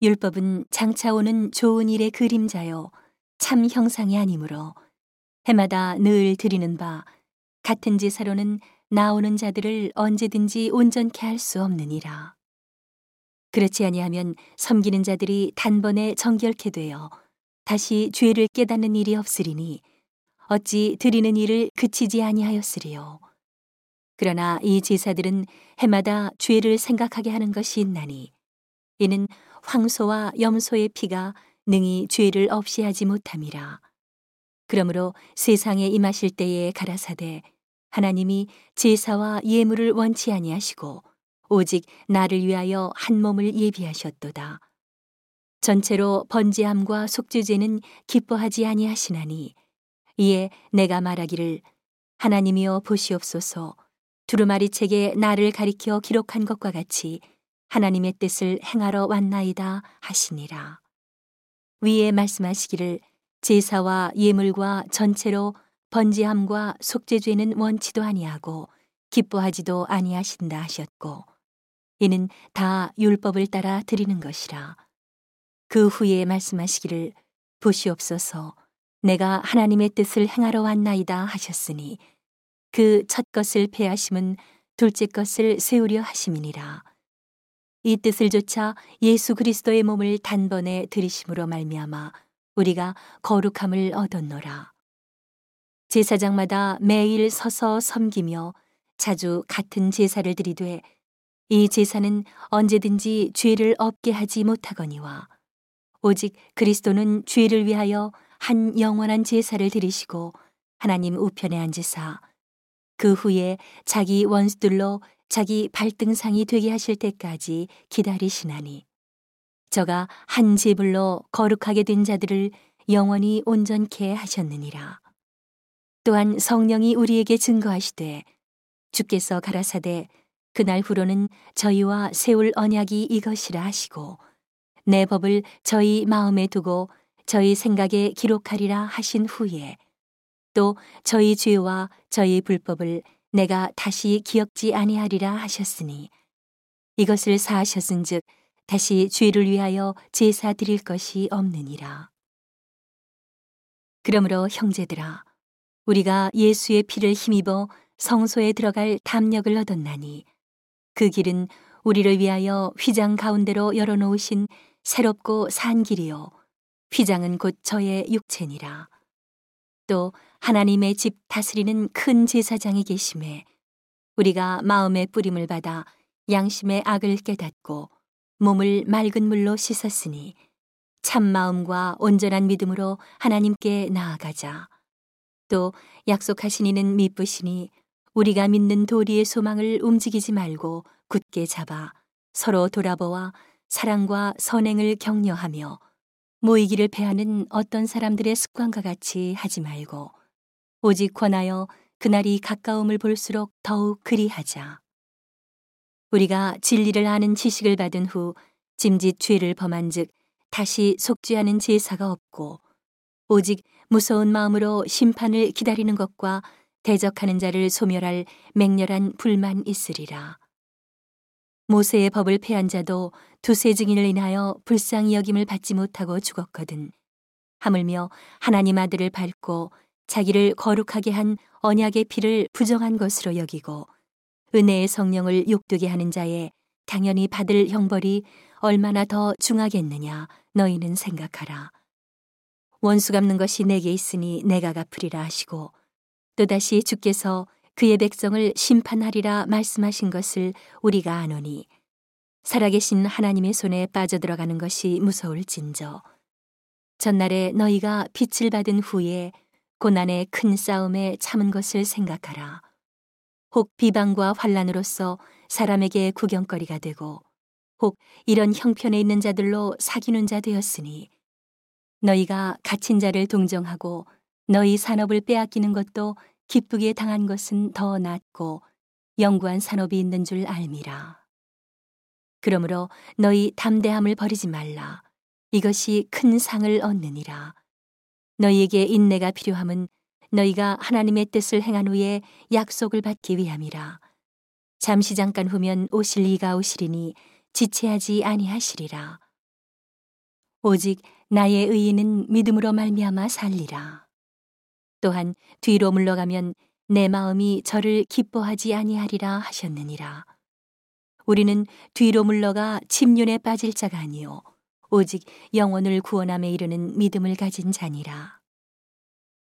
율법은 장차 오는 좋은 일의 그림자요 참 형상이 아니므로 해마다 늘 드리는 바 같은 제사로는 나오는 자들을 언제든지 온전케 할 수 없느니라. 그렇지 아니하면 섬기는 자들이 단번에 정결케 되어 다시 죄를 깨닫는 일이 없으리니 어찌 드리는 일을 그치지 아니하였으리요. 그러나 이 제사들은 해마다 죄를 생각하게 하는 것이 있나니 이는 황소와 염소의 피가 능히 죄를 없이 하지 못함이라. 그러므로 세상에 임하실 때에 가라사대 하나님이 제사와 예물을 원치 아니하시고 오직 나를 위하여 한 몸을 예비하셨도다. 전체로 번제함과 속죄제는 기뻐하지 아니하시나니 이에 내가 말하기를 하나님이여 보시옵소서 두루마리 책에 나를 가리켜 기록한 것과 같이 하나님의 뜻을 행하러 왔나이다 하시니라. 위에 말씀하시기를 제사와 예물과 전체로 번지함과 속죄죄는 원치도 아니하고 기뻐하지도 아니하신다 하셨고 이는 다 율법을 따라 드리는 것이라. 그 후에 말씀하시기를 보시옵소서 내가 하나님의 뜻을 행하러 왔나이다 하셨으니 그 첫 것을 패하심은 둘째 것을 세우려 하심이니라. 이 뜻을 조차 예수 그리스도의 몸을 단번에 들이심으로 말미암아 우리가 거룩함을 얻었노라. 제사장마다 매일 서서 섬기며 자주 같은 제사를 드리되 이 제사는 언제든지 죄를 없게 하지 못하거니와 오직 그리스도는 죄를 위하여 한 영원한 제사를 드리시고 하나님 우편에 앉으사 그 후에 자기 원수들로 자기 발등상이 되게 하실 때까지 기다리시나니 저가 한 제불로 거룩하게 된 자들을 영원히 온전케 하셨느니라. 또한 성령이 우리에게 증거하시되 주께서 가라사대 그날 후로는 저희와 세울 언약이 이것이라 하시고 내 법을 저희 마음에 두고 저희 생각에 기록하리라 하신 후에 또 저희 죄와 저희 불법을 내가 다시 기억지 아니하리라 하셨으니 이것을 사하셨은즉 다시 죄를 위하여 제사 드릴 것이 없느니라. 그러므로 형제들아 우리가 예수의 피를 힘입어 성소에 들어갈 담력을 얻었나니 그 길은 우리를 위하여 휘장 가운데로 열어놓으신 새롭고 산 길이요 휘장은 곧 저의 육체니라. 또 하나님의 집 다스리는 큰 제사장이 계심에 우리가 마음의 뿌림을 받아 양심의 악을 깨닫고 몸을 맑은 물로 씻었으니 참 마음과 온전한 믿음으로 하나님께 나아가자. 또 약속하신 이는 미쁘시니 우리가 믿는 도리의 소망을 움직이지 말고 굳게 잡아 서로 돌아보아 사랑과 선행을 격려하며 모이기를 패하는 어떤 사람들의 습관과 같이 하지 말고 오직 권하여 그날이 가까움을 볼수록 더욱 그리하자. 우리가 진리를 아는 지식을 받은 후 짐짓 죄를 범한즉 다시 속죄하는 제사가 없고 오직 무서운 마음으로 심판을 기다리는 것과 대적하는 자를 소멸할 맹렬한 불만 있으리라. 모세의 법을 폐한 자도 두세 증인을 인하여 불쌍히 여김을 받지 못하고 죽었거든. 하물며 하나님 아들을 밟고 자기를 거룩하게 한 언약의 피를 부정한 것으로 여기고 은혜의 성령을 욕되게 하는 자의 당연히 받을 형벌이 얼마나 더 중하겠느냐 너희는 생각하라. 원수 갚는 것이 내게 있으니 내가 갚으리라 하시고 또다시 주께서 그의 백성을 심판하리라 말씀하신 것을 우리가 아노니 살아계신 하나님의 손에 빠져들어가는 것이 무서울진저. 전날에 너희가 빛을 받은 후에 고난의 큰 싸움에 참은 것을 생각하라. 혹 비방과 환란으로서 사람에게 구경거리가 되고 혹 이런 형편에 있는 자들로 사귀는 자 되었으니 너희가 갇힌 자를 동정하고 너희 산업을 빼앗기는 것도 기쁘게 당한 것은 더 낫고 영구한 산업이 있는 줄 알미라. 그러므로 너희 담대함을 버리지 말라. 이것이 큰 상을 얻느니라. 너희에게 인내가 필요함은 너희가 하나님의 뜻을 행한 후에 약속을 받기 위함이라. 잠시 잠깐 후면 오실 이가 오시리니 지체하지 아니하시리라. 오직 나의 의인은 믿음으로 말미암아 살리라. 또한 뒤로 물러가면 내 마음이 저를 기뻐하지 아니하리라 하셨느니라. 우리는 뒤로 물러가 침륜에 빠질 자가 아니요 오직 영혼을 구원함에 이르는 믿음을 가진 자니라.